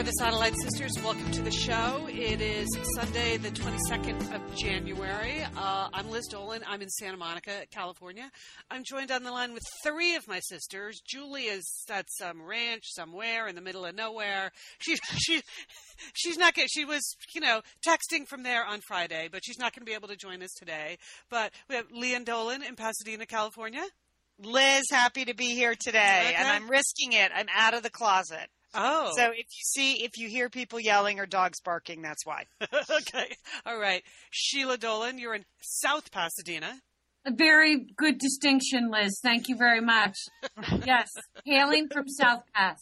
Are the Satellite Sisters. Welcome to the show. It is Sunday, the 22nd of January. Uh, I'm Liz Dolan. I'm in Santa Monica, California. I'm joined on the line with three of my sisters. Julie is at some ranch somewhere in the middle of nowhere. She, she, she's not. Get, she was, you know, texting from there on Friday, but she's not going to be able to join us today. But we have Lian Dolan in Pasadena, California. Liz, happy to be here today, Okay. and I'm risking it. I'm out of the closet. Oh, So if you see, if you hear people yelling or dogs barking, that's why. okay, all right. Sheila Dolan, you're in South Pasadena. A very good distinction, Liz. Thank you very much. yes, hailing from South Pass.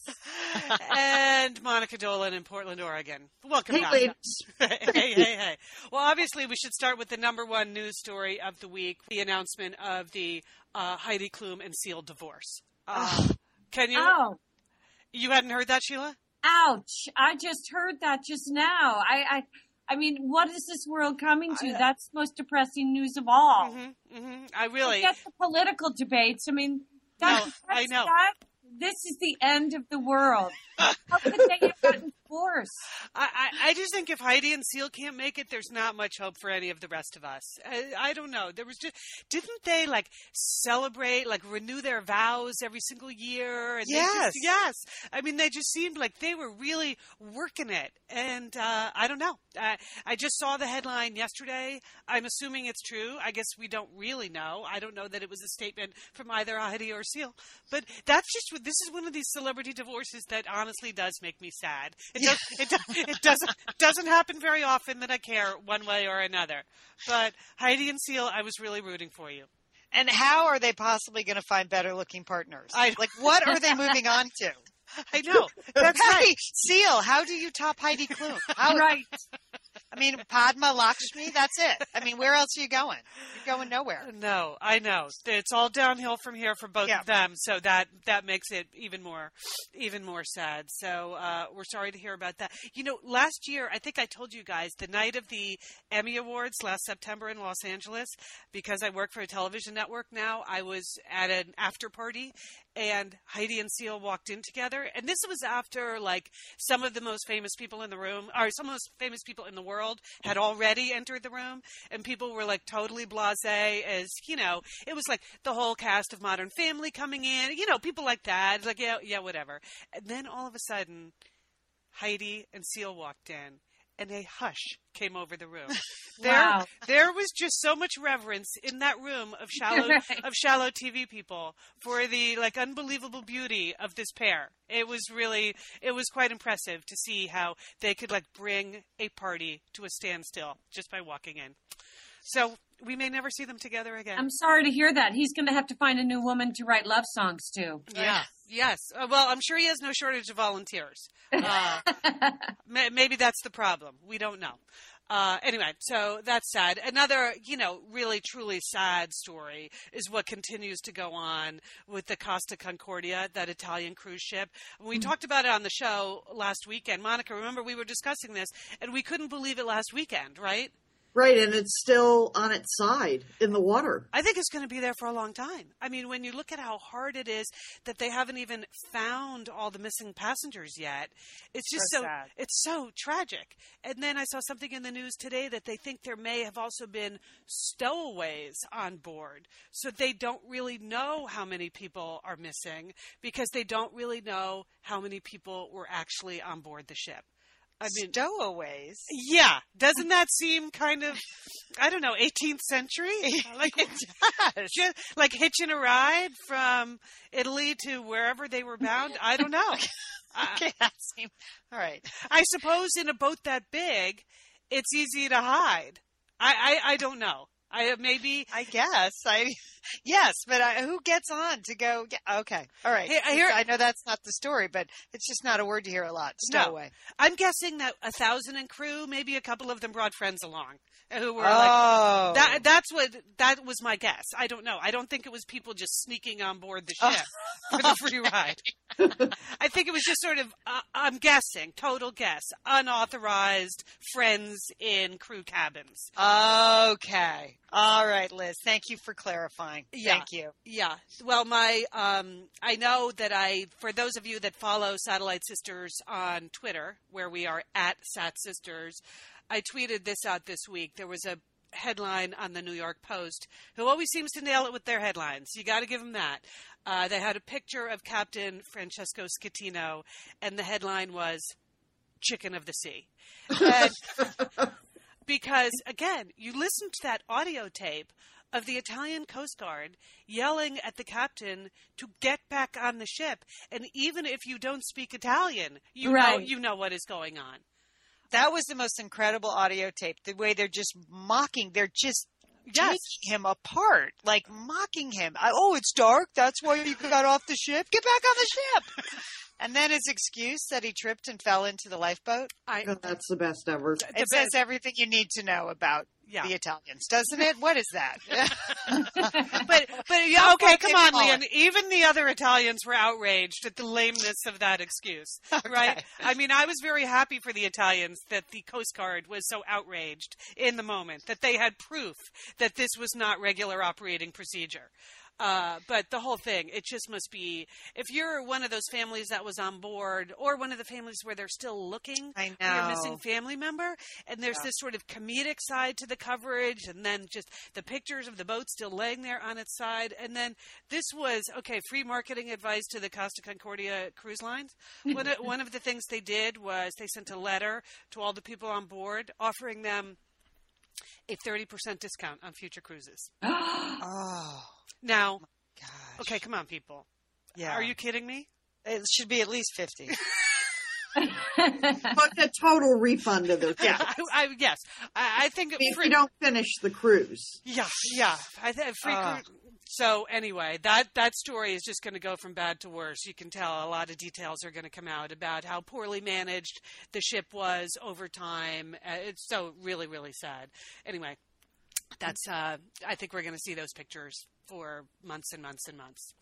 and Monica Dolan in Portland, Oregon. Welcome Hey, back. ladies. hey, hey, hey. Well, obviously, we should start with the number one news story of the week the announcement of the uh, Heidi Klum and Seal divorce. Uh, can you? Oh, You hadn't heard that, Sheila? ouch! I just heard that just now. I, I, I mean, what is this world coming to? I- That's the most depressing news of all. hmm hmm I really. Forget the political debates. I mean, that's, No, I know. that- this is the end of the world. How could they have gotten divorced? I, I, I just think if Heidi and Seal can't make it, there's not much hope for any of the rest of us. I, I don't know. There was just didn't they like celebrate, like renew their vows every single year? And they Yes. just, yes. I mean, they just seemed like they were really working it. And uh, I don't know. I, I just saw the headline yesterday. I'm assuming it's true. I guess we don't really know. I don't know that it was a statement from either Heidi or Seal. But that's just this is one of these celebrity divorces that honestly does make me sad. It does. It, does, it doesn't doesn't happen very often that I care one way or another. But Heidi and Seal, I was really rooting for you. And how are they possibly going to find better looking partners? I- like, what are they moving on to? I know. That's hey, right. Seal, how do you top Heidi Klum? How, Right. I mean, Padma Lakshmi, that's it. I mean, where else are you going? You're going nowhere. No, I know. It's all downhill from here for both Yeah. of them. So that that makes it even more even more sad. So uh, we're sorry to hear about that. You know, last year I think I told you guys the night of the Emmy Awards last September in Los Angeles, because I work for a television network now. I was at an after party, and Heidi and Seal walked in together. And this was after like some of the most famous people in the room, or some of the most famous people in the world, had already entered the room, and people were like totally blasé. As you know, it was like the whole cast of Modern Family coming in. You know, people like that. Like yeah, yeah, whatever. And then all of a sudden, Heidi and Seal walked in. And a hush came over the room. There, Wow. there was just so much reverence in that room of shallow Right. of shallow TV people for the like unbelievable beauty of this pair. It was really it was quite impressive to see how they could like bring a party to a standstill just by walking in. So we may never see them together again. I'm sorry to hear that. He's going to have to find a new woman to write love songs to. yeah. Yes. Uh, well, I'm sure he has no shortage of volunteers. Uh, may- maybe that's the problem. We don't know. Uh, anyway, so that's sad. Another, you know, really truly sad story is what continues to go on with the Costa Concordia, that Italian cruise ship. We talked about it on the show last weekend. Monica, remember we were discussing this and we couldn't believe it last weekend, right? Right, and it's still on its side in the water. I think it's going to be there for a long time. I mean, when you look at how hard it is that they haven't even found all the missing passengers yet, it's just So so, it's so tragic. And then I saw something in the news today that they think there may have also been stowaways on board. So they don't really know how many people are missing because they don't really know how many people were actually on board the ship. I mean, Stowaways. yeah, doesn't that seem kind of, I don't know, 18th century? Like, ju- like hitching a ride from Italy to wherever they were bound. I don't know. Okay, that seems all right. I suppose in a boat that big, it's easy to hide. I, I, I don't know. I maybe I guess I yes, but I, who gets on to go? Yeah, okay, all right. Hey, I hear- I know that's not the story, but it's just not a word you hear a lot. No. I'm guessing that a thousand and crew, maybe a couple of them brought friends along who were like Oh, that. That's what that was my guess. I don't know. I don't think it was people just sneaking on board the ship for the free ride. I think it was just sort of, uh, I'm guessing, total guess, unauthorized friends in crew cabins. Okay. All right, Liz. Thank you for clarifying. Yeah. Thank you. Yeah. Well, my um, I know that I for those of you that follow Satellite Sisters on Twitter, where we are at Sat Sisters, I tweeted this out this week. There was a headline on the New York Post who always seems to nail it with their headlines. You got to give them that. Uh, they had a picture of Captain Francesco Schettino, and the headline was "Chicken of the Sea." And because again, you listen to that audio tape of the Italian Coast Guard yelling at the captain to get back on the ship, and even if you don't speak Italian, you know you know what is going on. That was the most incredible audio tape. The way they're just mocking, they're just Yes. taking him apart, like mocking him. I, oh, it's dark. That's why you got off the ship. Get back on the ship. and then his excuse that he tripped and fell into the lifeboat. I, That's the best ever. the It says best- everything you need to know about yeah. the Italians, doesn't it? What is that? but but yeah, okay, come on, call Lian. Even the other Italians were outraged at the lameness of that excuse, right? I mean, I was very happy for the Italians that the Coast Guard was so outraged in the moment that they had proof that this was not regular operating procedure. Uh, but the whole thing, it just must be. If you're one of those families that was on board, or one of the families where they're still looking I for your know. missing family member, and there's Yeah. this sort of comedic side to the coverage, and then just the pictures of the boat still laying there on its side, and then this was okay. Free marketing advice to the Costa Concordia cruise lines. one, of, one of the things they did was they sent a letter to all the people on board offering them a 30% discount on future cruises. oh, Now, gosh. okay, come on, people. Yeah. Are you kidding me? It should be at least 50. But a total refund of their Yeah. I, I, yes. I, I think I if free- you don't finish the cruise. Yeah, yeah. I think free Ah. cru- So anyway, that that story is just going to go from bad to worse. You can tell a lot of details are going to come out about how poorly managed the ship was over time. Uh, it's so really really sad. Anyway, that's uh I think we're going to see those pictures for months and months and months.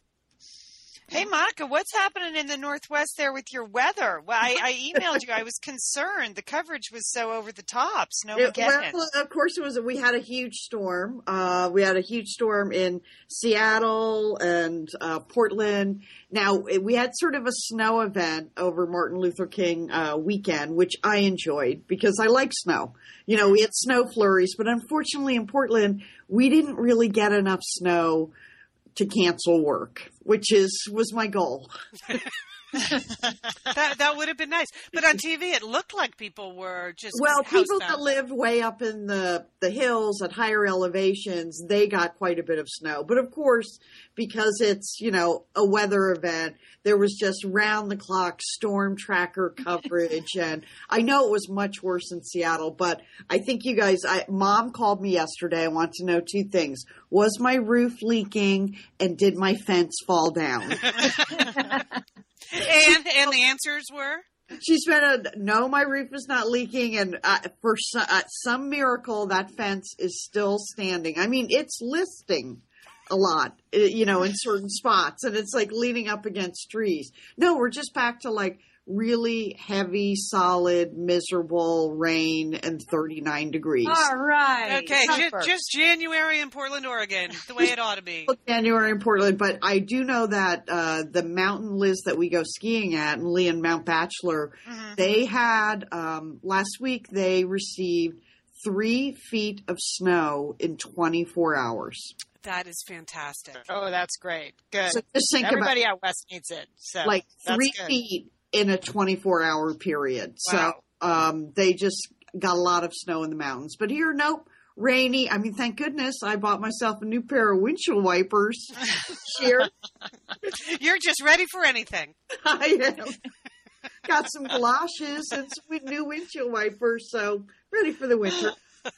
Hey, Monica, what's happening in the Northwest there with your weather? Well, I, I emailed you. I was concerned. The coverage was so over the top. It- well, of course, it was. We had a huge storm. Uh, we had a huge storm in Seattle and uh, Portland. Now it- we had sort of a snow event over Martin Luther King uh, weekend, which I enjoyed because I like snow. You know, we had snow flurries, but unfortunately in Portland we didn't really get enough snow to cancel work, which is was my goal. That that would have been nice. But on TV, it looked like people were just Well, people that housebound. lived way up in the the hills at higher elevations, they got quite a bit of snow. But of course, because it's you know a weather event, there was just round the clock storm tracker coverage, and I know it was much worse in Seattle. But I think you guys, I, mom called me yesterday. I want to know two things: was my roof leaking, and did my fence fall down? and and the answers were She's been a no. My roof is not leaking, and uh, for some, uh, some miracle, that fence is still standing. I mean, it's listing a lot, uh, you know, in certain spots, and it's like leaning up against trees. No, we're just back to like really heavy, solid, miserable rain and thirty nine degrees. All right. okay. Ju- just January in Portland, Oregon, the way it ought to be. January in Portland, but I do know that uh, the mountain list that we go skiing at, and Lee and Mount Bachelor, Mhm. they had um, last week. They received three feet of snow in 24 hours. That is fantastic. Oh, that's great. Good. So just think Everybody out west needs it. So like three feet in a 24 hour period. Wow. So um, they just got a lot of snow in the mountains. But here, nope. Rainy. I mean, thank goodness I bought myself a new pair of windshield wipers. Here, You're just ready for anything. I am. Got some galoshes and some new windshield wipers, so ready for the winter.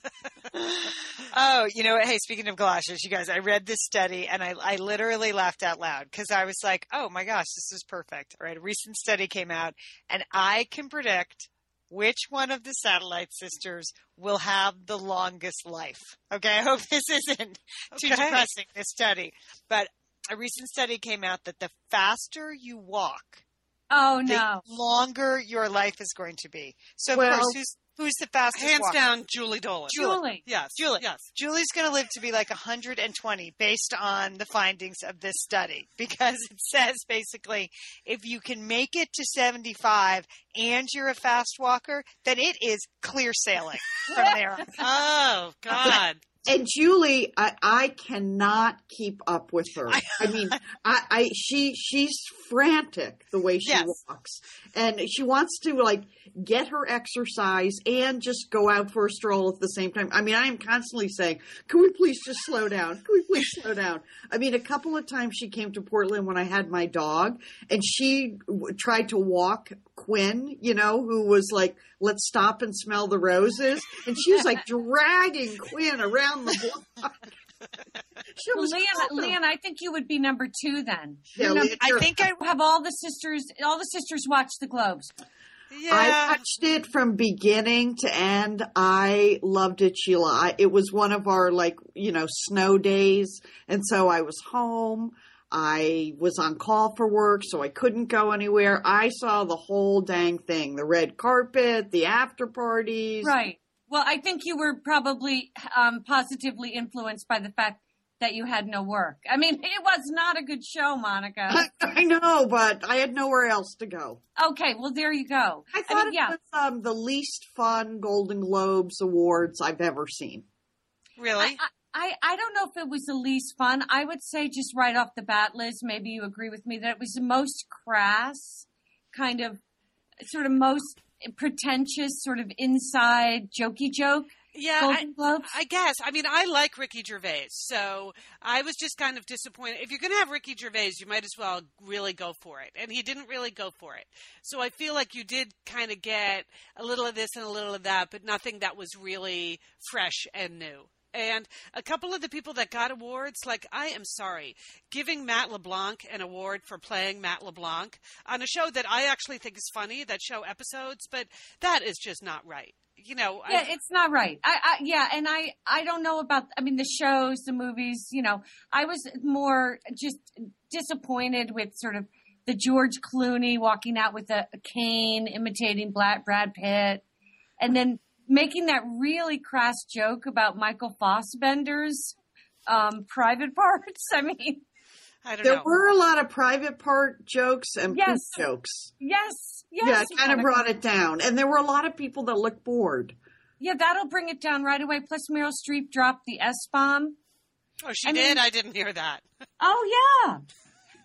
Oh, you know what? Hey, speaking of galoshes, you guys, I read this study and I, I literally laughed out loud because I was like, oh my gosh, this is perfect. All right. A recent study came out and I can predict which one of the satellite sisters will have the longest life. Okay. I hope this isn't too Okay. depressing, this study. But a recent study came out that the faster you walk Oh the no. longer your life is going to be. So of Well- course, who's who's the fastest Hands walker? down, Julie Dolan. Julie. Yes. Julie. Yes. Julie's going to live to be like 120 based on the findings of this study because it says basically if you can make it to 75 and you're a fast walker, then it is clear sailing from there. Oh God. And Julie, I, I cannot keep up with her. I mean, I, I she she's frantic the way she Yes. walks, and she wants to like get her exercise and just go out for a stroll at the same time. I mean, I am constantly saying, "Can we please just slow down? Can we please slow down?" I mean, a couple of times she came to Portland when I had my dog, and she w- tried to walk Quinn, you know, who was like, "Let's stop and smell the roses," and she was like dragging Quinn around the block. She Well, was Lian, awesome. Lian, I think you would be number two then. Yeah, number- Lian, I think I have all the sisters. All the sisters watch the Globes. Yeah. I watched it from beginning to end. I loved it, Sheila. I, it was one of our like you know snow days, and so I was home. I was on call for work, so I couldn't go anywhere. I saw the whole dang thing: the red carpet, the after parties. Right. Well, I think you were probably um, positively influenced by the fact that you had no work. I mean, it was not a good show, Monica. I, I know, but I had nowhere else to go. Okay, well there you go. I thought mean, yeah. it was um, the least fun Golden Globes awards I've ever seen. really. I, I don't know if it was the least fun. I would say just right off the bat, Liz, maybe you agree with me that it was the most crass, kind of, sort of most pretentious, sort of inside jokey joke. yeah. I. I guess. I mean, I like Ricky Gervais, so I was just kind of disappointed. If you're going to have Ricky Gervais, you might as well really go for it. And he didn't really go for it. So I feel like you did kind of get a little of this and a little of that, but nothing that was really fresh and new. And a couple of the people that got awards, like I am sorry, giving Matt LeBlanc an award for playing Matt LeBlanc on a show that I actually think is funny, that show episodes, but that is just not right. You know, I- yeah, it's not right. I, I yeah, and I I don't know about. I mean, the shows, the movies. You know, I was more just disappointed with sort of the George Clooney walking out with a, a cane, imitating Brad, Brad Pitt, and then making that really crass joke about Michael Fassbender's um, private parts. I mean, I don't There know. were a lot of private part jokes and poop Yes. jokes. yes, yes, yeah, it kind of brought it down. And there were a lot of people that looked bored. Yeah, that'll bring it down right away. Plus, Meryl Streep dropped the S bomb. Oh, she I did. mean- I didn't hear that. Oh yeah,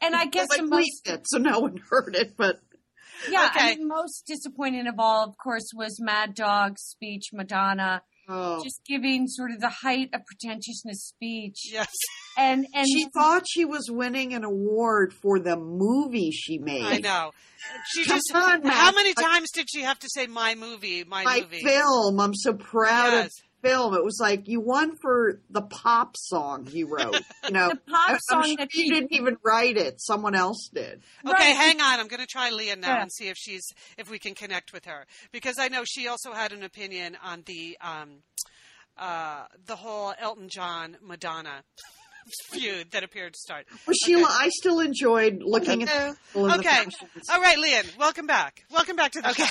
and I guess Well, the I most it, so no one heard it. But Yeah, Okay. I mean, most disappointing of all, of course, was Mad Dog's speech, Madonna, oh, just giving sort of the height of pretentiousness speech, Yes, and and she thought she was winning an award for the movie she made. I know. She Come just. on, how many I- times did she have to say "my movie"? My, My movie. film. I'm so proud Yes. of film. It was like you won for the pop song you wrote. You know, the pop I- I'm song sure that you didn't even write it. Someone else did. Okay, Right. hang on. I'm going to try Leah now Yeah. and see if she's if we can connect with her because I know she also had an opinion on the um, uh, the whole Elton John Madonna feud that appeared to start. Well, Sheila, I still enjoyed looking at Hello. people in the Okay. fashions. All right, Lian, welcome back. Welcome back to the Okay. show.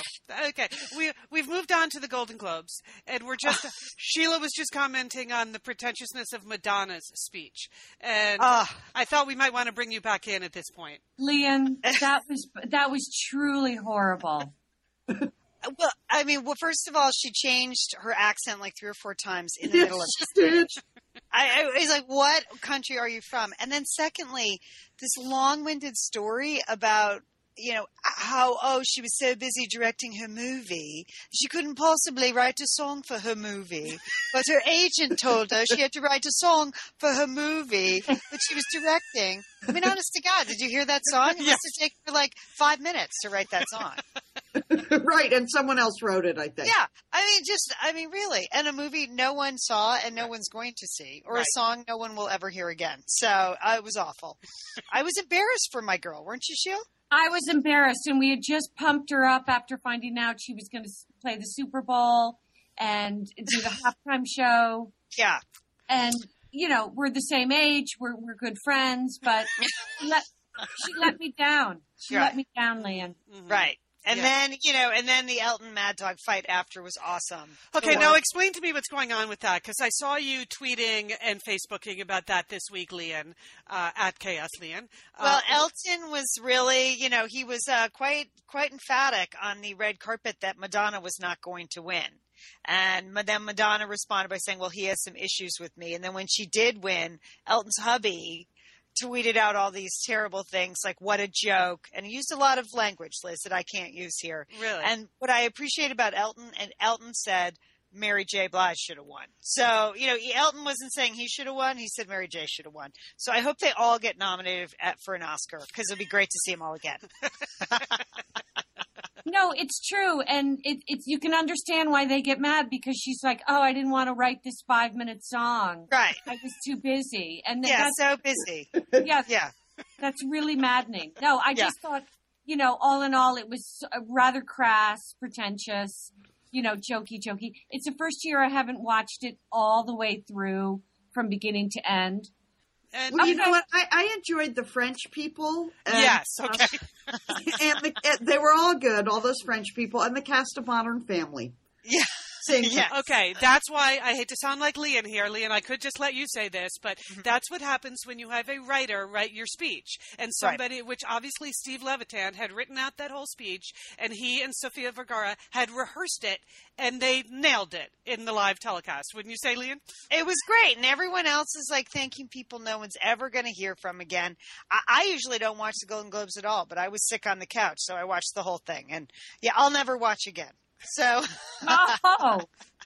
Okay, we we've moved on to the Golden Globes, and we're just Sheila was just commenting on the pretentiousness of Madonna's speech, and Ah. I thought we might want to bring you back in at this point. Lian, that was that was truly horrible. Well, I mean, well, first of all, she changed her accent like three or four times in the Yes, middle of she did. I, I was like, what country are you from? And then secondly, this long-winded story about, you know, how, oh, she was so busy directing her movie. She couldn't possibly write a song for her movie. But her agent told her she had to write a song for her movie that she was directing. I mean, honest to God, did you hear that song? It must Yes. have taken her like five minutes to write that song. right, and someone else wrote it. I think. Yeah, I mean, just I mean, really, and a movie no one saw and no one's going to see, or Right. a song no one will ever hear again. So uh, it was awful. I was embarrassed for my girl, weren't you, Sheila? I was embarrassed, and we had just pumped her up after finding out she was going to play the Super Bowl and do the halftime show. Yeah, and you know we're the same age we're we're good friends but let she let me down. She Right. let me down, Lian. Right. And Yeah. then, you know, and then the Elton Mad Dog fight after was awesome. Okay, now explain to me what's going on with that because I saw you tweeting and Facebooking about that this week, Lian, uh, at Chaos Lian. Well, Uh, Elton was really, you know, he was uh, quite quite emphatic on the red carpet that Madonna was not going to win. And then Madonna responded by saying, "Well, he has some issues with me." And then when she did win, Elton's hubby tweeted out all these terrible things like "What a joke," and he used a lot of language, Liz, that I can't use here. really? And what I appreciate about Elton, and Elton said Mary J. Blige should have won. So, you know, Elton wasn't saying he should have won. He said Mary J. should have won. So I hope they all get nominated at, for an Oscar because it'd be great to see them all again. No, it's true, and it, it's you can understand why they get mad because she's like, "Oh, I didn't want to write this five minute song. Right. I was too busy." And then Yeah, that's so busy. yeah, Yeah. that's really maddening. No, I Yeah. just thought, you know, all in all, it was rather crass, pretentious, you know, jokey, jokey. It's the first year I haven't watched it all the way through from beginning to end. And Well, you Okay. know what? I, I enjoyed the French people. And, yes, uh, okay. and, the, and they were all good, all those French people, and the cast of Modern Family. Yeah. Yeah. Okay, that's why I hate to sound like Lian here. Lian, I could just let you say this, but Mm-hmm. that's what happens when you have a writer write your speech. And somebody, which obviously Steve Levitan had written out that whole speech, and he and Sofia Vergara had rehearsed it, and they nailed it in the live telecast. Wouldn't you say, Lian? It was great. And everyone else is like thanking people no one's ever going to hear from again. I, I usually don't watch the Golden Globes at all, but I was sick on the couch, so I watched the whole thing. And yeah, I'll never watch again. So, Oh,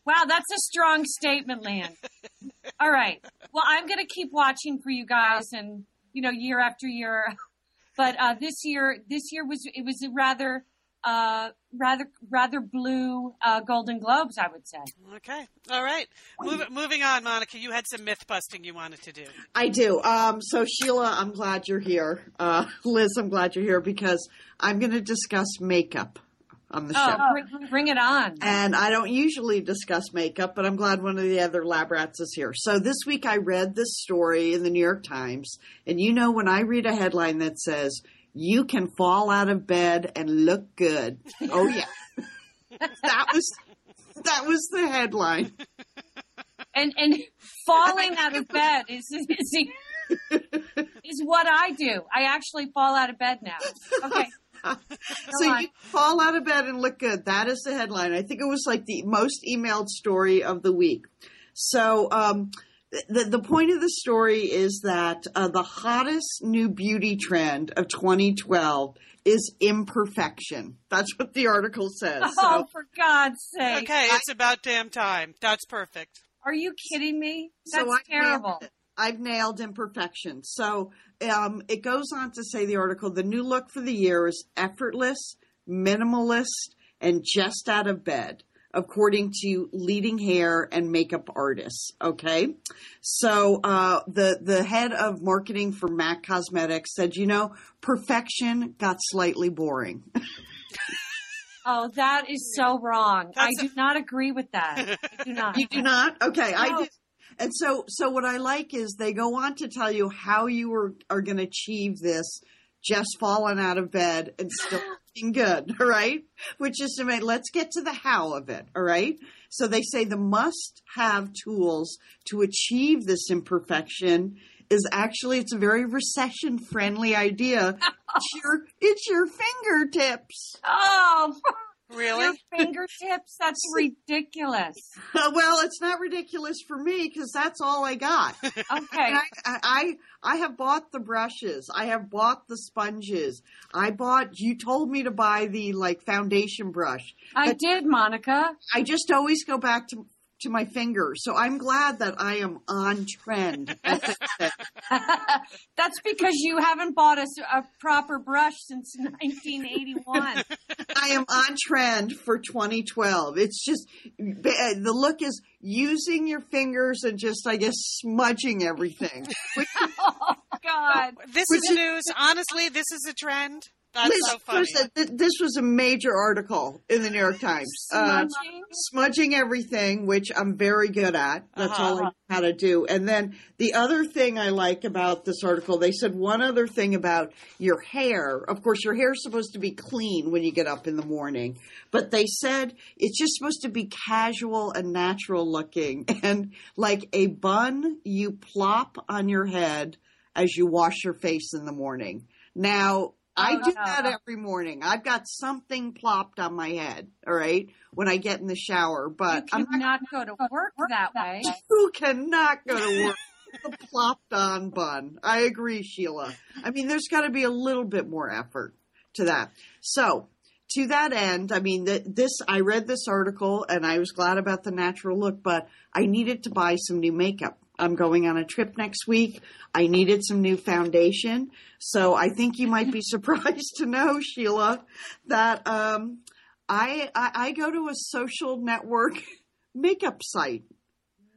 wow, that's a strong statement, Lan. All right. Well, I'm going to keep watching for you guys, and you know, year after year. But uh, this year, this year was it was a rather, uh, rather, rather blue uh, Golden Globes, I would say. Okay, all right. Move, moving on, Monica. You had some myth busting you wanted to do. I do. Um, so Sheila, I'm glad you're here. Uh, Liz, I'm glad you're here because I'm going to discuss makeup on the oh, show. Oh, bring, bring it on. And I don't usually discuss makeup, but I'm glad one of the other lab rats is here. So this week I read this story in the New York Times, and you know when I read a headline that says you can fall out of bed and look good. Oh yeah. that was that was the headline. And and falling out of bed is is, is what I do. I actually fall out of bed now. Okay. so on. you fall out of bed and look good. That is the headline. I think it was like the most emailed story of the week. So um, the the point of the story is that uh, the hottest new beauty trend of 2012 is imperfection. That's what the article says. Oh, So for God's sake! Okay, it's about damn time. That's perfect. Are you kidding me? That's so terrible. Nailed it. I've nailed imperfection. So um, it goes on to say the article the new look for the year is effortless, minimalist, and just out of bed, according to leading hair and makeup artists. Okay, so uh, the the head of marketing for MAC Cosmetics said, you know, perfection got slightly boring. Oh, that is so wrong. I That's do not agree with that. I do not. You do not? Okay, I No. do. And so, so what I like is they go on to tell you how you are, are going to achieve this just falling out of bed and still looking good, all right? Which is to make, let's get to the how of it, all right? So they say the must have tools to achieve this imperfection is actually, it's a very recession friendly idea. It's your, it's your fingertips. Oh, your Really? fingertips? That's ridiculous. Uh, well, it's not ridiculous for me because that's all I got. Okay. And I, I I have bought the brushes. I have bought the sponges. I bought. You told me to buy the like foundation brush. I did, Monica. I just always go back to to my fingers. So I'm glad that I am on trend. as they say. That's because you haven't bought us a proper brush since 1981. I am on trend for 2012. It's just the look is using your fingers and just I guess smudging everything. Oh, God. This Which is is- news. Honestly, this is a trend. That's Liz, so funny. listen, th- this was a major article in the New York Times. Uh, Smudging? smudging everything, which I'm very good at. That's all I Uh-huh. know how to do. And then the other thing I like about this article, they said one other thing about your hair. Of course, your hair's supposed to be clean when you get up in the morning, but they said it's just supposed to be casual and natural looking and like a bun you plop on your head as you wash your face in the morning. Now, I do no. that every morning. I've got something plopped on my head, all right, when I get in the shower, You but I'm cannot go to work that way. You cannot go to work with a plopped on bun. I agree, Sheila. I mean, there's got to be a little bit more effort to that. So, to that end, I mean, th- this, I read this article and I was glad about the natural look, but I needed to buy some new makeup. I'm going on a trip next week. I needed some new foundation. So I think you might be surprised to know, Sheila, that, um, I, I, I go to a social network makeup site.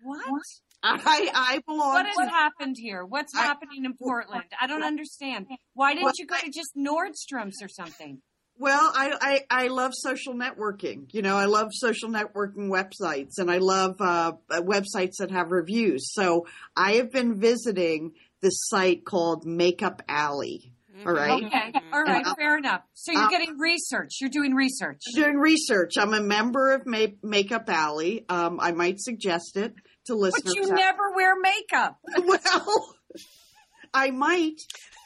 What? I I belong What has to happened here? What's I- happening in Portland? I don't understand. Why didn't you go to just Nordstrom's or something? Well, I, I I love social networking. You know, I love social networking websites, and I love uh, websites that have reviews. So I have been visiting this site called Makeup Alley. All right, Okay. All right. Uh, Fair enough. So you're uh, getting research. You're doing research. doing research. I'm a member of Ma- Makeup Alley. Um, I might suggest it to listeners. But you never wear makeup. well, I might.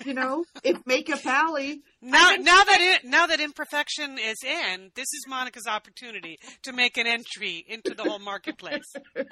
You know, if Makeup Alley Now, now that it, now that imperfection is in, this is Monica's opportunity to make an entry into the whole marketplace.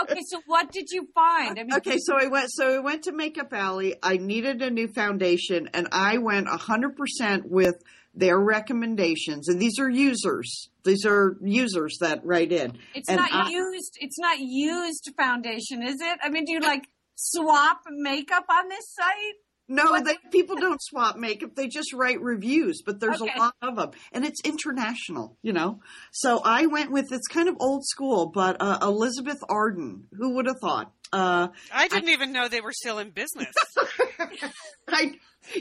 Okay. So what did you find? I mean, Okay, so I went. So I went to Makeup Alley. I needed a new foundation, and I went hundred percent with their recommendations. And these are users. These are users that write in. it's and not I- used. It's not used foundation, is it? I mean, do you like swap makeup on this site? No, What- they, people don't swap makeup. They just write reviews, but there's Okay. a lot of them, and it's international. You know. So I went with it's kind of old school, but uh, Elizabeth Arden. Who would have thought? Uh, I didn't even know they were still in business. I.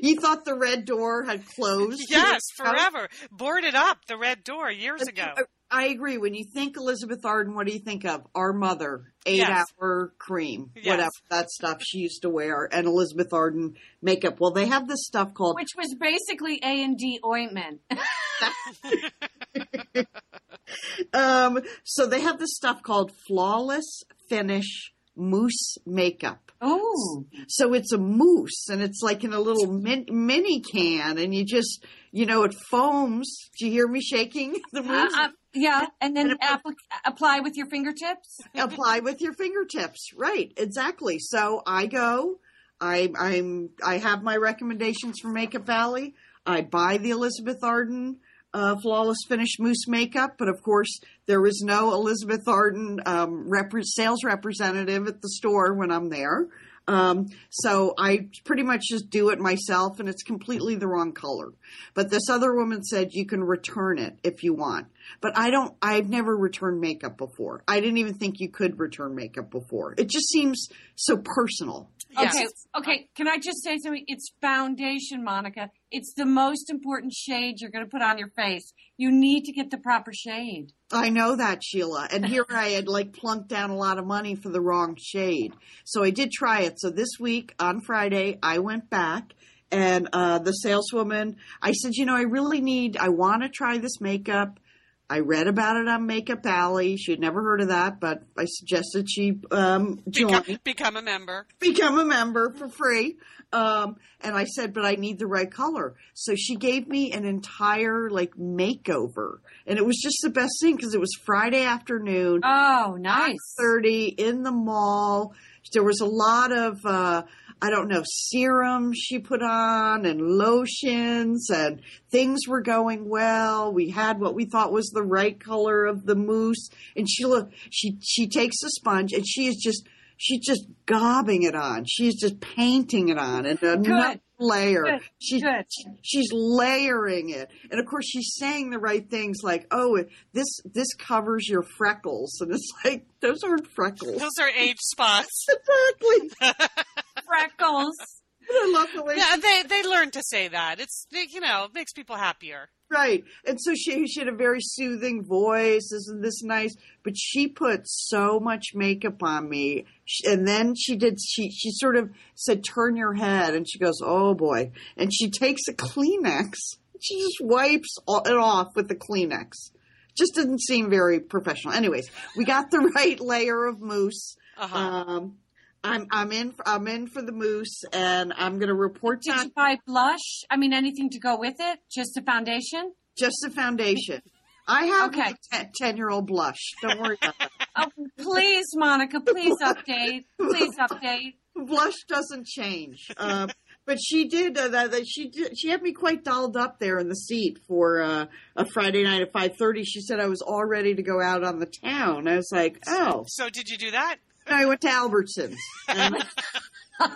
You thought the red door had closed? Yes, forever. Boarded up the red door years ago. I agree. When you think Elizabeth Arden, what do you think of? Our mother, eight Yes. hour cream, Yes. whatever that stuff she used to wear, and Elizabeth Arden makeup. Well, they have this stuff called Which was basically A and D ointment. um. So they have this stuff called flawless finish mousse makeup. Ooh. So it's a mousse, and it's like in a little min- mini can, and you just, you know, it foams. Do you hear me shaking the Uh, mousse? uh, yeah, and then And it- apply with your fingertips. apply with your fingertips. Right, exactly. So I go, I, I'm, I have my recommendations for Makeup Alley. I buy the Elizabeth Arden uh, Flawless Finish Mousse makeup, but of course there was no Elizabeth Arden um, rep- sales representative at the store when I'm there. Um, so I pretty much just do it myself, and it's completely the wrong color. But this other woman said you can return it if you want. But I don't. I've never returned makeup before. I didn't even think you could return makeup before. It just seems so personal. Yes. Okay, okay. Can I just say something? It's foundation, Monica. It's the most important shade you're going to put on your face. You need to get the proper shade. I know that, Sheila. And here I had like plunked down a lot of money for the wrong shade. So I did try it. So this week on Friday, I went back and uh, the saleswoman, I said, you know, I really need, I want to try this makeup. I read about it on Makeup Alley. She had never heard of that, but I suggested she um, join. Become, become a member. become a member for free. Um, and I said, but I need the right color. So she gave me an entire like makeover, and it was just the best thing because it was Friday afternoon, Oh, nice. thirty in the mall. There was a lot of uh, I don't know serum she put on and lotions, and things were going well. We had what we thought was the right color of the mousse, and she look she she takes a sponge and she is just she's just gobbing it on. She's just painting it on and another layer. Good. She's Good. she's layering it, and of course she's saying the right things like, "Oh, this this covers your freckles," and it's like those aren't freckles. Those are age spots. exactly. Freckles. I love the way Yeah, she they they learn to say that. It's you know it makes people happier. Right. And so she she had a very soothing voice. Isn't this nice? But she put so much makeup on me. Sh- And then she did, she, she sort of said, turn your head. And she goes, oh boy. And she takes a Kleenex. She just wipes it off with the Kleenex. Just didn't seem very professional. Anyways, we got the right layer of mousse. Uh-huh. Um, I'm, I'm in, I'm in for the mousse and I'm going to report Did to you buy blush? I mean, anything to go with it? Just a foundation? just the foundation. I have Okay. a 10 year old blush. Don't worry about that. Oh, please, Monica, please update. Please update. blush doesn't change. Um, but she did uh, that. that She did, she had me quite dolled up there in the seat for uh, a Friday night at five thirty. She said I was all ready to go out on the town. I was like, oh. So did you do that? And I went to Albertsons. And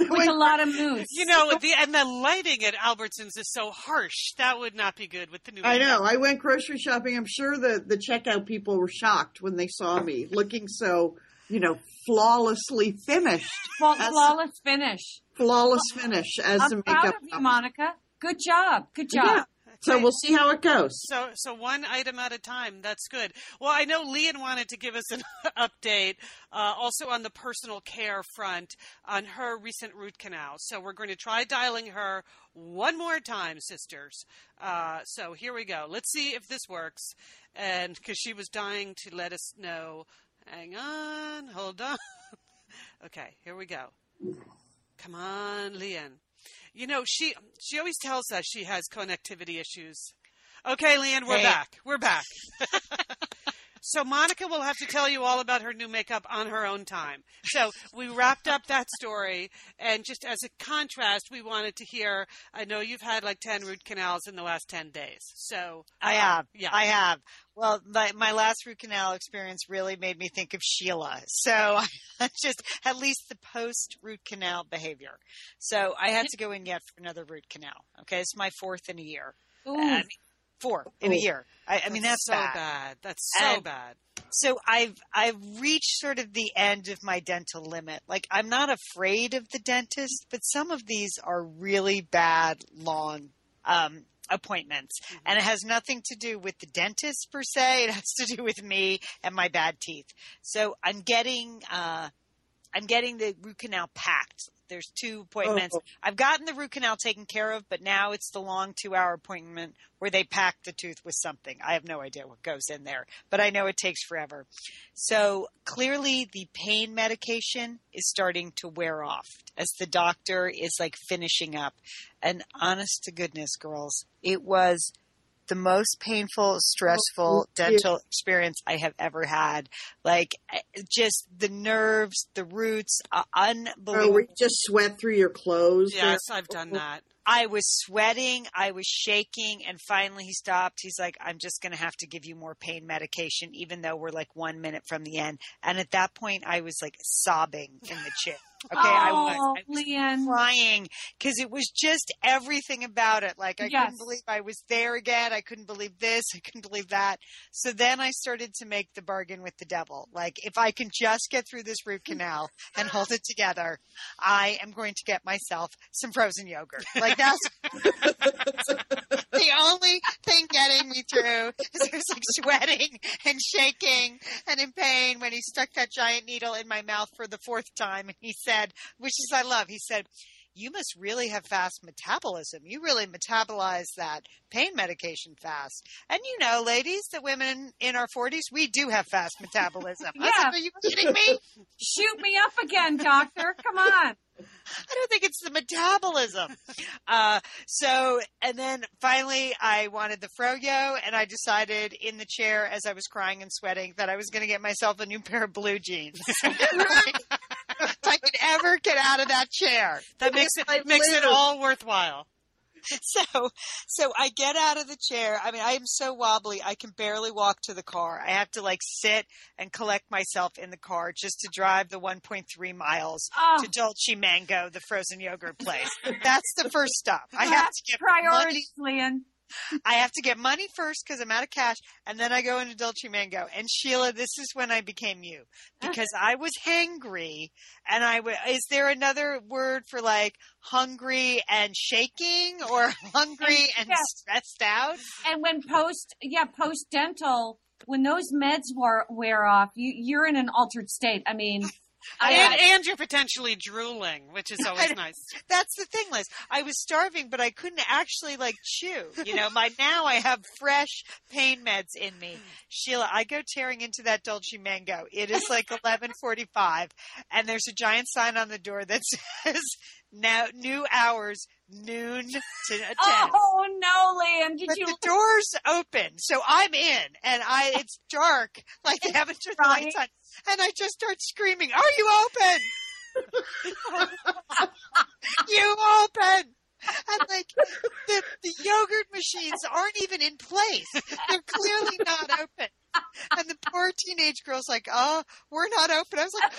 With a lot of mousse. You know, the and the lighting at Albertsons is so harsh. That would not be good with the new. I makeup. know. I went grocery shopping. I'm sure the the checkout people were shocked when they saw me looking so, you know, flawlessly finished, Flaw- That's- flawless finish. flawless finish as I'm the proud makeup. of you, Monica. Good job. Good job. Yeah. So we'll see how it goes. So, so one item at a time. That's good. Well, I know Lian wanted to give us an update, uh, also on the personal care front on her recent root canal. So we're going to try dialing her one more time, sisters. Uh, so here we go. Let's see if this works. And because she was dying to let us know. Hang on, hold on. okay, here we go. Come on, Lian. You know, she she always tells us she has connectivity issues. Okay, Lian, we're Hey. back. We're back. so Monica will have to tell you all about her new makeup on her own time. So we wrapped up that story, and just as a contrast, we wanted to hear. I know you've had like ten root canals in the last ten days. So I uh, have. yeah. I have. Well, my, my last root canal experience really made me think of Sheila. So I just at least the post root canal behavior. So I had to go in yet for another root canal. Okay, it's my fourth in a year. Ooh. Four in a year. I, I mean that's, so bad. That's so And- bad. So I've I've reached sort of the end of my dental limit. Like I'm not afraid of the dentist, but some of these are really bad long um, appointments, and it has nothing to do with the dentist per se. It has to do with me and my bad teeth. So I'm getting uh, I'm getting the root canal packed. There's two appointments. Oh. I've gotten the root canal taken care of, but now it's the long two hour appointment where they pack the tooth with something. I have no idea what goes in there, but I know it takes forever. So clearly the pain medication is starting to wear off as the doctor is like finishing up. And honest to goodness, girls, it was the most painful, stressful Oh, dear. dental experience I have ever had. Like eh, just the nerves, the roots, uh, Oh, unbelievable. where you just sweat through your clothes. Yes, I've done that. I was sweating, I was shaking, and finally he stopped. He's like, I'm just going to have to give you more pain medication, even though we're like one minute from the end. And at that point, I was like sobbing in the chair. Okay, I was. oh, I was Lian. crying because it was just everything about it. Like I Yes. couldn't believe I was there again. I couldn't believe this. I couldn't believe that. So then I started to make the bargain with the devil. Like if I can just get through this root canal and hold it together, I am going to get myself some frozen yogurt. Like that's the only thing getting me through is I was like sweating and shaking and in pain when he stuck that giant needle in my mouth for the fourth time. And he said, which is I love, he said, you must really have fast metabolism. You really metabolize that pain medication fast. And you know, ladies, that women in our 40s, we do have fast metabolism. Yeah. like, Are you kidding me? Shoot me up again, doctor. Come on. I don't think it's the metabolism. Uh, so, and then finally I wanted the Froyo and I decided in the chair as I was crying and sweating that I was going to get myself a new pair of blue jeans. if I could ever get out of that chair. That makes it I makes it all worthwhile. So, so I get out of the chair. I mean, I am so wobbly. I can barely walk to the car. I have to like sit and collect myself in the car just to drive the 1.3 miles Oh, to Dolce Mango, the frozen yogurt place. That's the first stop. I have to get money priorities, Lian. I have to get money first because I'm out of cash, and then I go into Dolce Mango. And Sheila, this is when I became you because I was hangry, and I w- is there another word for like hungry and shaking, or hungry and Yes. stressed out? And when post, yeah, post dental, when those meds wear, wear off, you, you're in an altered state. I mean, and, and you're potentially drooling, which is always nice. That's the thing, Liz. I was starving, but I couldn't actually like chew. You know, my now I have fresh pain meds in me. Hmm. Sheila, I go tearing into that Dolce Mango. It is like eleven forty-five, and there's a giant sign on the door that says "Now new hours, noon to oh, ten." oh no, Lian, did But you? the doors open, so I'm in, and I it's dark, like they haven't turned the lights on, and I just start screaming, "Are you open? you open!" And like the the yogurt machines aren't even in place; they're clearly not open. And the poor teenage girl's like, "Oh, we're not open." I was like,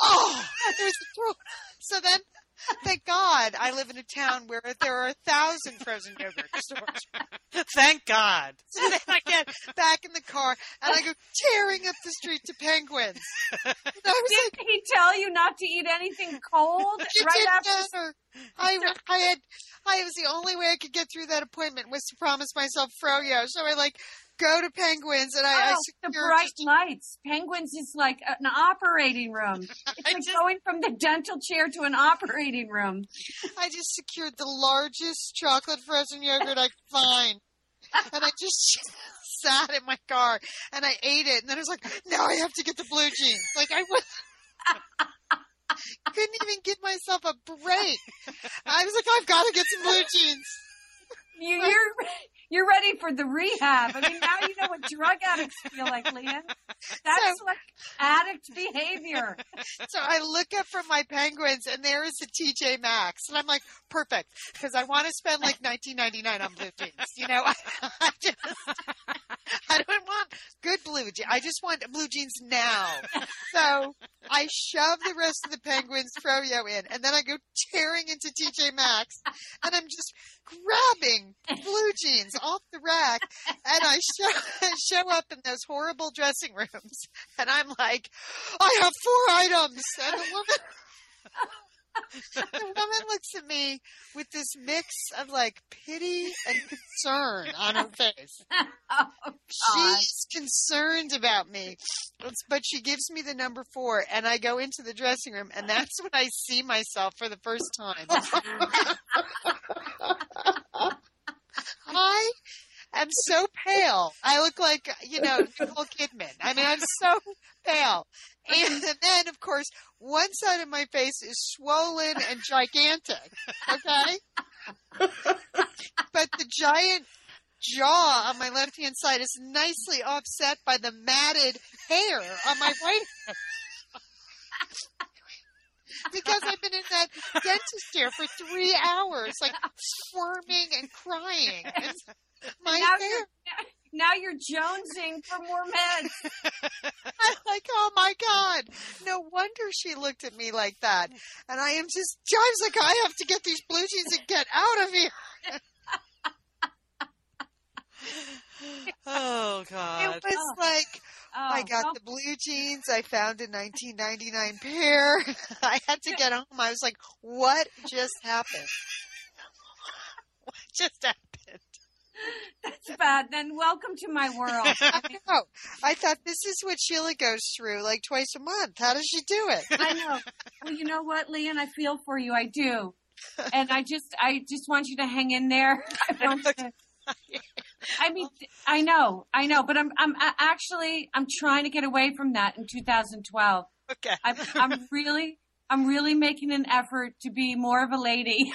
"Oh, there's the door." So then. Thank God I live in a town where there are a thousand frozen yogurt stores. Thank God. So then I get back in the car and I go tearing up the street to Penguins. And I was like, Did he tell you not to eat anything cold right after? I, I had, I was the only way I could get through that appointment was to promise myself froyo. So I like go to Penguins and I, I Oh, the bright just- lights. Penguins is like an operating room. It's like just- going from the dental chair to an operating room. I just secured the largest chocolate frozen yogurt I could find. And I just sat in my car and I ate it. And then I was like, now I have to get the blue jeans. Like I was, couldn't even give myself a break. I was like, I've got to get some blue jeans. You, you're you're ready for the rehab. I mean, now you know what drug addicts feel like, Lian. That's like addict behavior. So I look up from my penguins and there is a TJ Maxx. And I'm like, perfect. Because I want to spend like 19.99 on blue jeans. You know, I, I just, I don't want good blue jeans. I just want blue jeans now. So I shove the rest of the penguins froyo in and then I go tearing into TJ Maxx and I'm just grabbing blue jeans off the rack and I show, show up in those horrible dressing rooms and I'm like, I have four items. And the woman, the woman looks at me with this mix of like pity and concern on her face. Oh, She's concerned about me, but she gives me the number four, and I go into the dressing room, and that's when I see myself for the first time. I am so pale. I look like, you know, Nicole Kidman. I mean, I'm so pale. And then, of course, one side of my face is swollen and gigantic. Okay? but the giant jaw on my left hand side is nicely offset by the matted hair on my right hand. Because I've been in that dentist chair for three hours, like squirming and crying. And my now hair, you're now you're jonesing for more meds. I'm like, oh my God. No wonder she looked at me like that. And I am just, I was like, I have to get these blue jeans and get out of here. Oh God. It was like, Oh, I got the blue jeans. I found a 1999 pair. I had to get home. I was like, what just happened? what just happened? that's bad. Then welcome to my world. I know. I thought this is what Sheila goes through like twice a month. How does she do it? I know. Well, you know what, Lian? I feel for you. I do. And I just, I just want you to hang in there. I want you to. I mean, I know, I know, but I'm, I'm actually, I'm trying to get away from that in 2012. Okay. I'm, I'm really, I'm really making an effort to be more of a lady.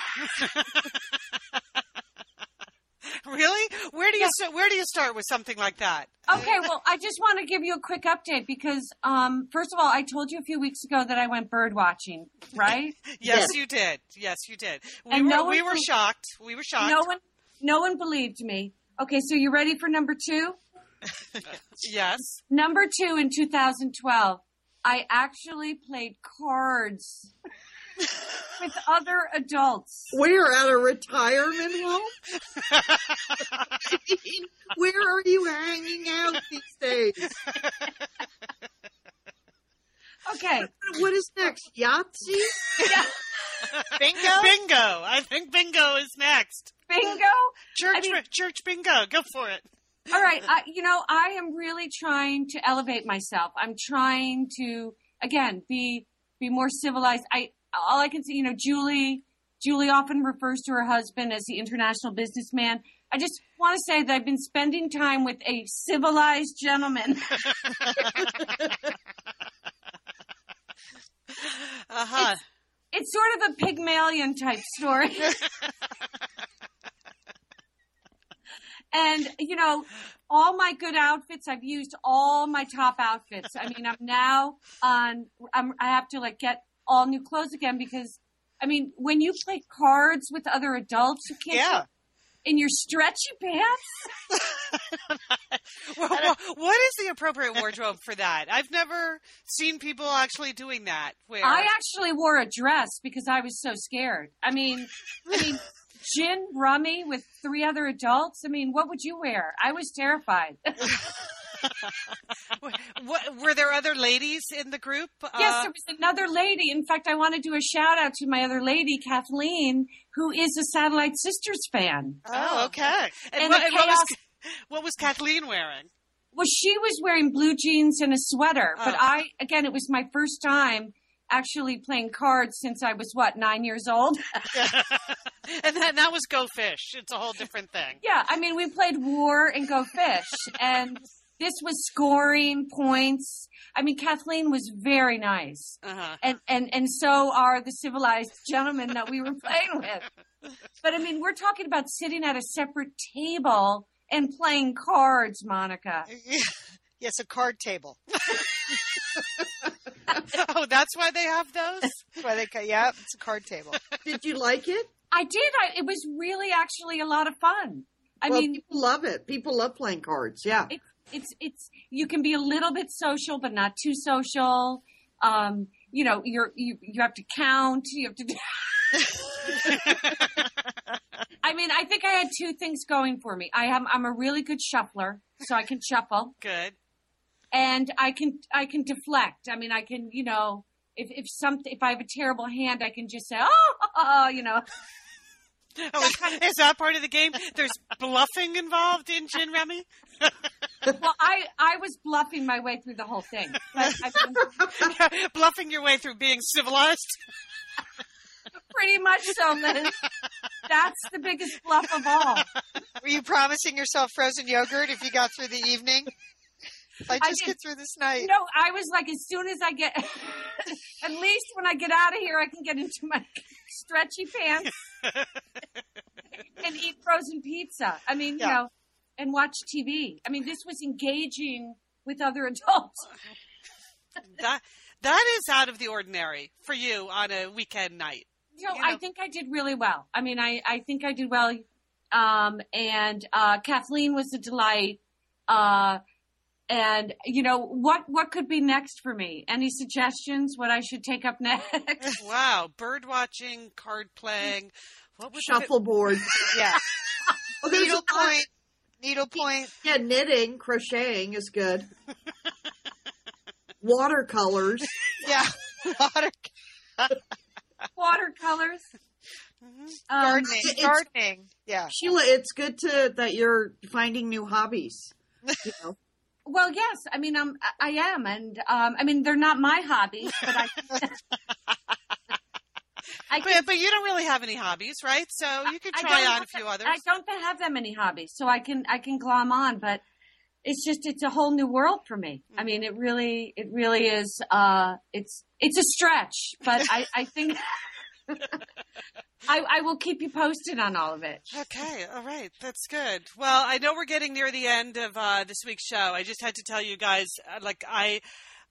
Really? Where do you start, where do you start with something like that? Okay, well, I just want to give you a quick update because, um, first of all, I told you a few weeks ago that I went bird watching, right? Yes, Yes. you did. Yes, you did. We And were no we were bel- shocked. We were shocked. No one, no one believed me. Okay, so you ready for number two? Yes. Number two in 2012, I actually played cards with other adults. We're at a retirement home. Where are you hanging out these days? Okay. What is next? Yahtzee? Bingo. Bingo. I think bingo is next. Bingo. Church, I mean- church bingo. Go for it. All right. I, you know, I am really trying to elevate myself. I'm trying to, again, be, be more civilized. I, all I can see, you know, Julie, Julie often refers to her husband as the international businessman. I just want to say that I've been spending time with a civilized gentleman. Uh huh. it's sort of a Pygmalion type story. and, you know, all my good outfits, I've used all my top outfits. I mean, I'm now on, I'm, I have to like get all new clothes again because, I mean, when you play cards with other adults, you can't Yeah. in your stretchy pants. Well, well, what is the appropriate wardrobe for that? I've never seen people actually doing that. Where I actually wore a dress because I was so scared. I mean, I mean, gin rummy with three other adults. I mean, what would you wear? I was terrified. what, were there other ladies in the group? yes, Uh, there was another lady. In fact, I want to do a shout out to my other lady, Kathleen, who is a Satellite Sisters fan. Oh, okay. and, and what, the and what was what was Kathleen wearing? Well, she was wearing blue jeans and a sweater, but Oh. I, again, it was my first time actually playing cards since I was what nine years old. and then that was Go Fish. It's a whole different thing. Yeah, I mean, we played War and Go Fish, and this was scoring points. I mean, Kathleen was very nice, Uh-huh. and and and so are the civilized gentlemen that we were playing with. But I mean, we're talking about sitting at a separate table and playing cards, Monica. Yes, a card table. oh, that's why they have those. That's why they ca- yeah, it's a card table. Did you like it? I did. I, it was really actually a lot of fun. I well, mean, people love it. People love playing cards. Yeah. it's it's it's you can be a little bit social but not too social um you know you're you you have to count you have to do I mean, I think I had two things going for me. I am I'm a really good shuffler, so I can shuffle, Good. And I can I can deflect. I mean, I can you know if if something if I have a terrible hand, I can just say oh you know Oh, is, is that part of the game? There's bluffing involved in Gin Rummy? well I I was bluffing my way through the whole thing. But I mean, bluffing your way through being civilized? pretty much so, Liz. That's the biggest bluff of all. Were you promising yourself frozen yogurt if you got through the evening? If I I just did. get through this night. No, I was like, as soon as I get, at least when I get out of here, I can get into my stretchy pants and eat frozen pizza. I mean, you know, and watch TV. I mean, this was engaging with other adults. That that is out of the ordinary for you on a weekend night. You know, You know- I think I did really well. I mean, I, I think I did well. Um, and uh, Kathleen was a delight. Uh, and you know what? What could be next for me? Any suggestions? What I should take up next? Wow, bird watching, card playing. What was the- Shuffleboard. Yeah. There's a Needlepoint. Needlepoint. Yeah, knitting, crocheting is good. Watercolors. Yeah. Water Watercolors. Mhm. Um, gardening. it's- Gardening. Yeah. Sheila, it's good to that you're finding new hobbies. You know? Well, yes. I mean, I'm, I am, and um, I mean, they're not my hobbies, but I. I can, But, but you don't really have any hobbies, right? So you could try on a few that- others. I don't have that many hobbies, so I can I can glom on, but it's just it's a whole new world for me. I mean, it really it really is. Uh, it's it's a stretch, but I I think. I, I will keep you posted on all of it. Okay, all right, that's good. Well, I know we're getting near the end of uh, this week's show. I just had to tell you guys, uh, like I,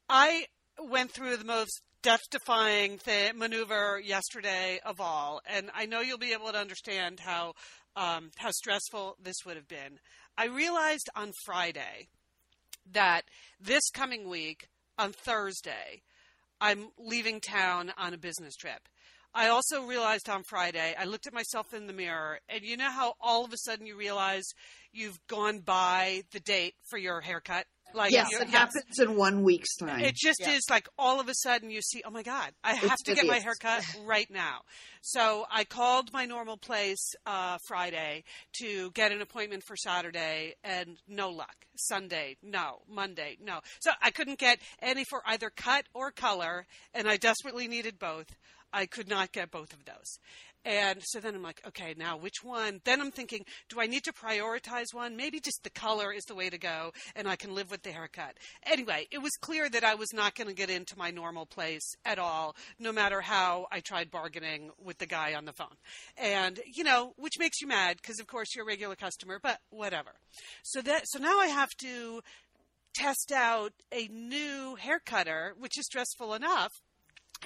I went through the most death-defying th- maneuver yesterday of all, and I know you'll be able to understand how um, how stressful this would have been. I realized on Friday that this coming week on Thursday, I'm leaving town on a business trip. I also realized on Friday, I looked at myself in the mirror, and you know how all of a sudden you realize you've gone by the date for your haircut? Like yes, you- it happens in one week's time. It just Yeah. is like all of a sudden you see, oh my God, I have It's to get my hideous. haircut right now. So I called my normal place uh, Friday to get an appointment for Saturday, and no luck. Sunday, no. Monday, no. So I couldn't get any for either cut or color, and I desperately needed both. I could not get both of those. And so then I'm like, okay, now which one? Then I'm thinking, do I need to prioritize one? Maybe just the color is the way to go, and I can live with the haircut. Anyway, it was clear that I was not going to get into my normal place at all, no matter how I tried bargaining with the guy on the phone. And, you know, which makes you mad because, of course, you're a regular customer, but whatever. So that, so now I have to test out a new hair cutter, which is stressful enough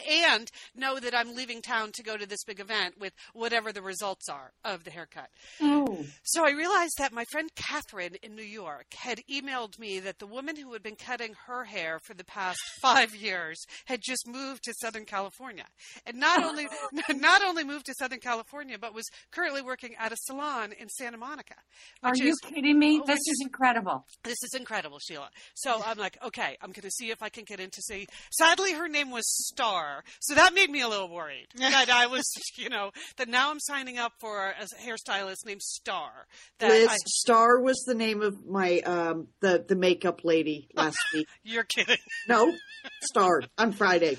and know that I'm leaving town to go to this big event with whatever the results are of the haircut. Oh. So I realized that my friend Catherine in New York had emailed me that the woman who had been cutting her hair for the past five years had just moved to Southern California, and not oh. only not only moved to Southern California, but was currently working at a salon in Santa Monica. Are you is- kidding me? This is- is incredible. this is incredible, Sheila. So I'm like, okay, I'm going to see if I can get in to see. Sadly, her name was Star, so that made me a little worried that I was, you know, that now I'm signing up for a hairstylist named Star. That Liz I, Star was the name of my um the the makeup lady last week. you're kidding. No, Star on Friday.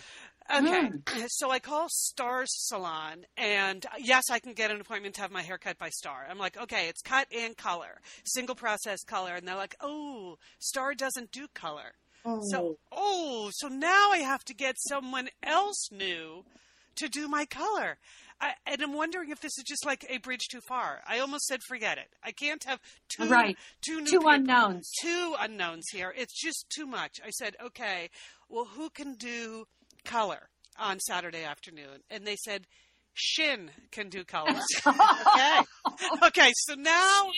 Okay, so I call Star's Salon, and uh, yes, I can get an appointment to have my hair cut by Star. I'm like, okay, it's cut and color, single process color, and they're like, oh, Star doesn't do color. Oh, So, oh, so now I have to get someone else new to do my color. I, and I'm wondering if this is just like a bridge too far. I almost said forget it. I can't have two Right. two new Two people- unknowns. two unknowns here. It's just too much. I said, okay, well, who can do color on Saturday afternoon? And they said, Shin can do colors. Okay. okay, so now,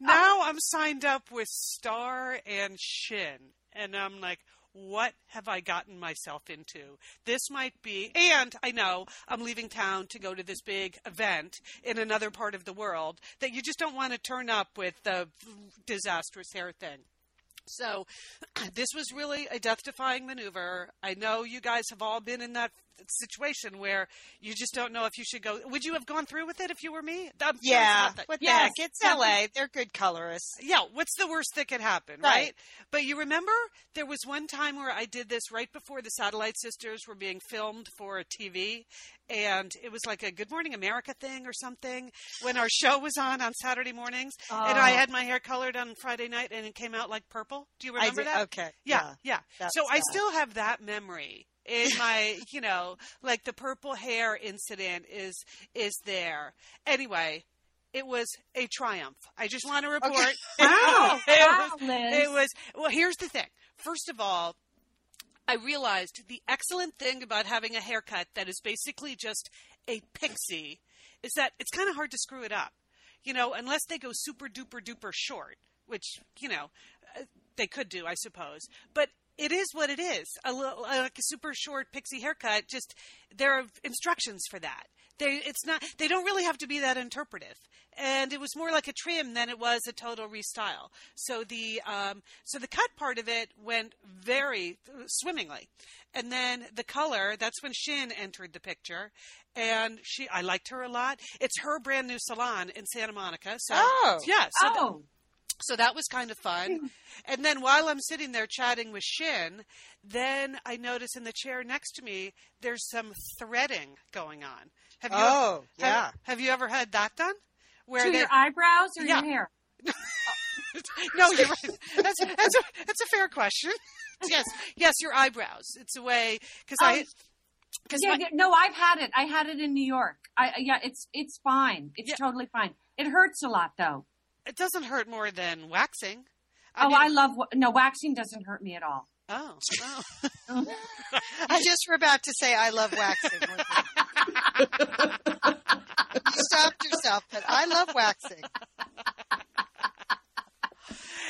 now I'm signed up with Star and Shin, and I'm like, what have I gotten myself into? This might be, and I know I'm leaving town to go to this big event in another part of the world that you just don't want to turn up with the disastrous hair thing. So, this was really a death defying maneuver. I know you guys have all been in that situation where you just don't know if you should go. Would you have gone through with it if you were me? I'm Yeah. What the heck? It's LA. They're good colorists. Yeah, what's the worst that could happen, right. Right. But you remember there was one time where I did this right before the Satellite Sisters were being filmed for a TV, and it was like a Good Morning America thing or something when our show was on on Saturday mornings, and I Oh. had my hair colored on Friday night, and it came out like purple. Do you remember that? Okay. Yeah, yeah. That's so I still have that memory in my, you know, like the purple hair incident is is there. Anyway, it was a triumph. I just want to report. Wow. it, Wow, was, Liz. it was well. Here's the thing. First of all. I realized the excellent thing about having a haircut that is basically just a pixie is that it's kind of hard to screw it up. You know, unless they go super duper duper short, which, you know, uh, they could do, I suppose. But it is what it is. A little, like a super short pixie haircut, just there are instructions for that. They, it's not. They don't really have to be that interpretive, and it was more like a trim than it was a total restyle. So the um, so the cut part of it went very swimmingly, and then the color. That's when Shin entered the picture, and she. I liked her a lot. It's her brand new salon in Santa Monica. So Oh. yeah. So Oh, so that was kind of fun. And then while I'm sitting there chatting with Shin, then I notice in the chair next to me there's some threading going on. Have you Oh, have- yeah. Have, you ever had that done? Where to they your eyebrows or Yeah. your hair? No, you're right. That's that's a, that's a fair question. yes. Yes, your eyebrows. It's a way cuz I um, Oh, cuz Yeah, yeah, no, I've had it. I had it in New York. I yeah, it's it's fine. It's Yeah. totally fine. It hurts a lot though. It doesn't hurt more than waxing. oh, mean- I love no waxing doesn't hurt me at all. Oh. oh. I just were about to say I love waxing. you stopped yourself, but I love waxing.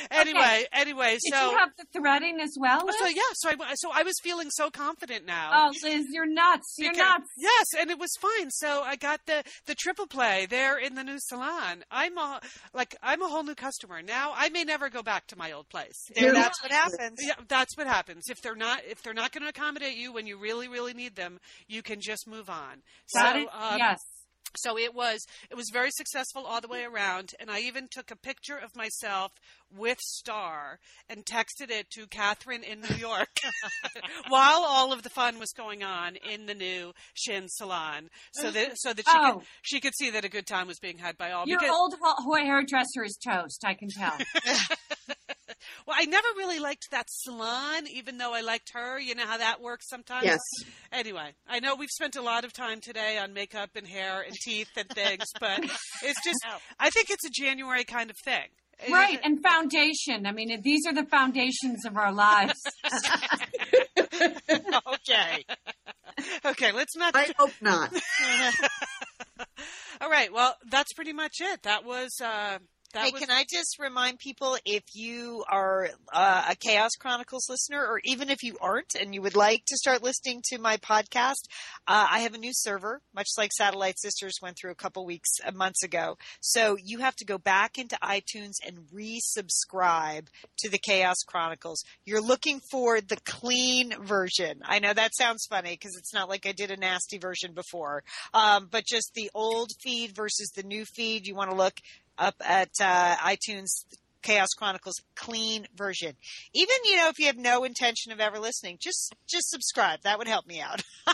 Anyway, anyway, anyway, Did so you have the threading as well? Liz? so yeah, so I so I was feeling so confident now. Oh, Liz, you're nuts. You're Because- nuts. Yes, and it was fine. So I got the the triple play there in the new salon. I'm a like I'm a whole new customer now. I may never go back to my old place. There, You're that's what happens. Yeah, that's what happens. If they're not if they're not going to accommodate you when you really really need them, you can just move on. Got so it? um, yes. So it was it was very successful all the way around and i even took a picture of myself with star and texted it to catherine in new york while all of the fun was going on in the new shin salon so that so that she Oh. could she could see that a good time was being had by all Your because old ho- hairdresser is toast. I can tell. well i never really liked that salon even though i liked her you know how that works sometimes Yes. Anyway, I know we've spent a lot of time today on makeup and hair and teeth and things, but it's just, I think it's a January kind of thing. right, and foundation. I mean, these are the foundations of our lives. okay. Okay, let's not. I hope not. All right, well, that's pretty much it. That was, uh, that hey, was. can I just remind people if you are uh, a Chaos Chronicles listener, or even if you aren't and you would like to start listening to my podcast, uh, I have a new server, much like Satellite Sisters went through a couple weeks, uh, months ago. So you have to go back into iTunes and resubscribe to the Chaos Chronicles. You're looking for the clean version. I know that sounds funny because it's not like I did a nasty version before, um, but just the old feed versus the new feed. You want to look up at uh, iTunes Chaos Chronicles clean version. Even you know if you have no intention of ever listening, just just subscribe. That would help me out.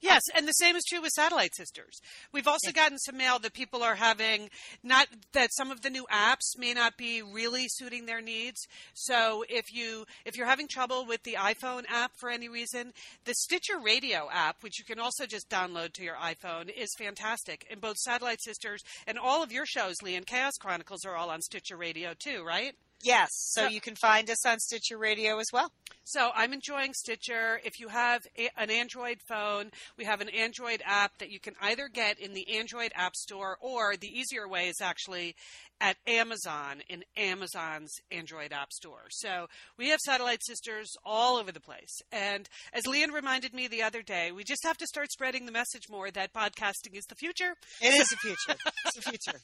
yes, and the same is true with Satellite Sisters. We've also gotten some mail that people are having not that some of the new apps may not be really suiting their needs. So if you if you're having trouble with the iPhone app for any reason, the Stitcher Radio app, which you can also just download to your iPhone, is fantastic. And both Satellite Sisters and all of your shows, Lee and Chaos Chronicles, are all on Stitcher Radio too, right? Yes, so you can find us on Stitcher Radio as well. So I'm enjoying Stitcher. If you have a, an Android phone, we have an Android app that you can either get in the Android App Store or the easier way is actually at Amazon in Amazon's Android App Store. So we have Satellite Sisters all over the place. And as Lian reminded me the other day, we just have to start spreading the message more that podcasting is the future. It is the future. It's the future.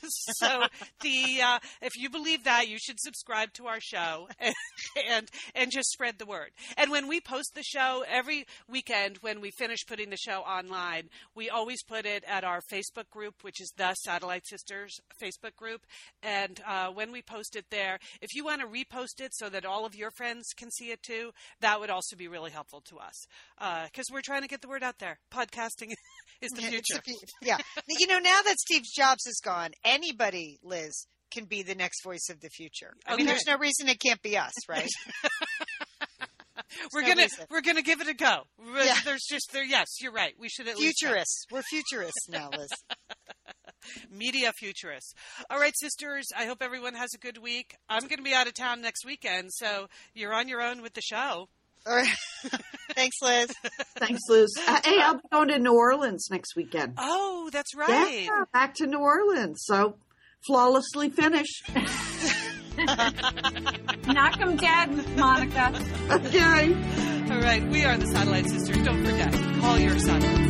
so the uh, if you believe that, you should subscribe to our show and, and and just spread the word. And when we post the show every weekend, when we finish putting the show online, we always put it at our Facebook group, which is the Satellite Sisters Facebook group. And uh, when we post it there, if you want to repost it so that all of your friends can see it too, that would also be really helpful to us because we're trying to get the word out there. Podcasting is the future. yeah. You know, now that Steve Jobs is gone, anybody, Liz, can be the next voice of the future. I mean, there's no reason it can't be us, right? we're no gonna reason. we're gonna give it a go. Yeah. There's just there. Yes, you're right. We should at least futurists. We're futurists now, Liz. media futurists. All right, sisters. I hope everyone has a good week. I'm going to be out of town next weekend, so you're on your own with the show. All right. Thanks, Liz. Thanks, Liz. Uh, hey, I'll be going to New Orleans next weekend. Oh, that's right. Yeah, back to New Orleans. So flawlessly finish. Knock 'em dead, Monica. Okay. All right, we are the Satellite Sisters. Don't forget, call your satellite sisters.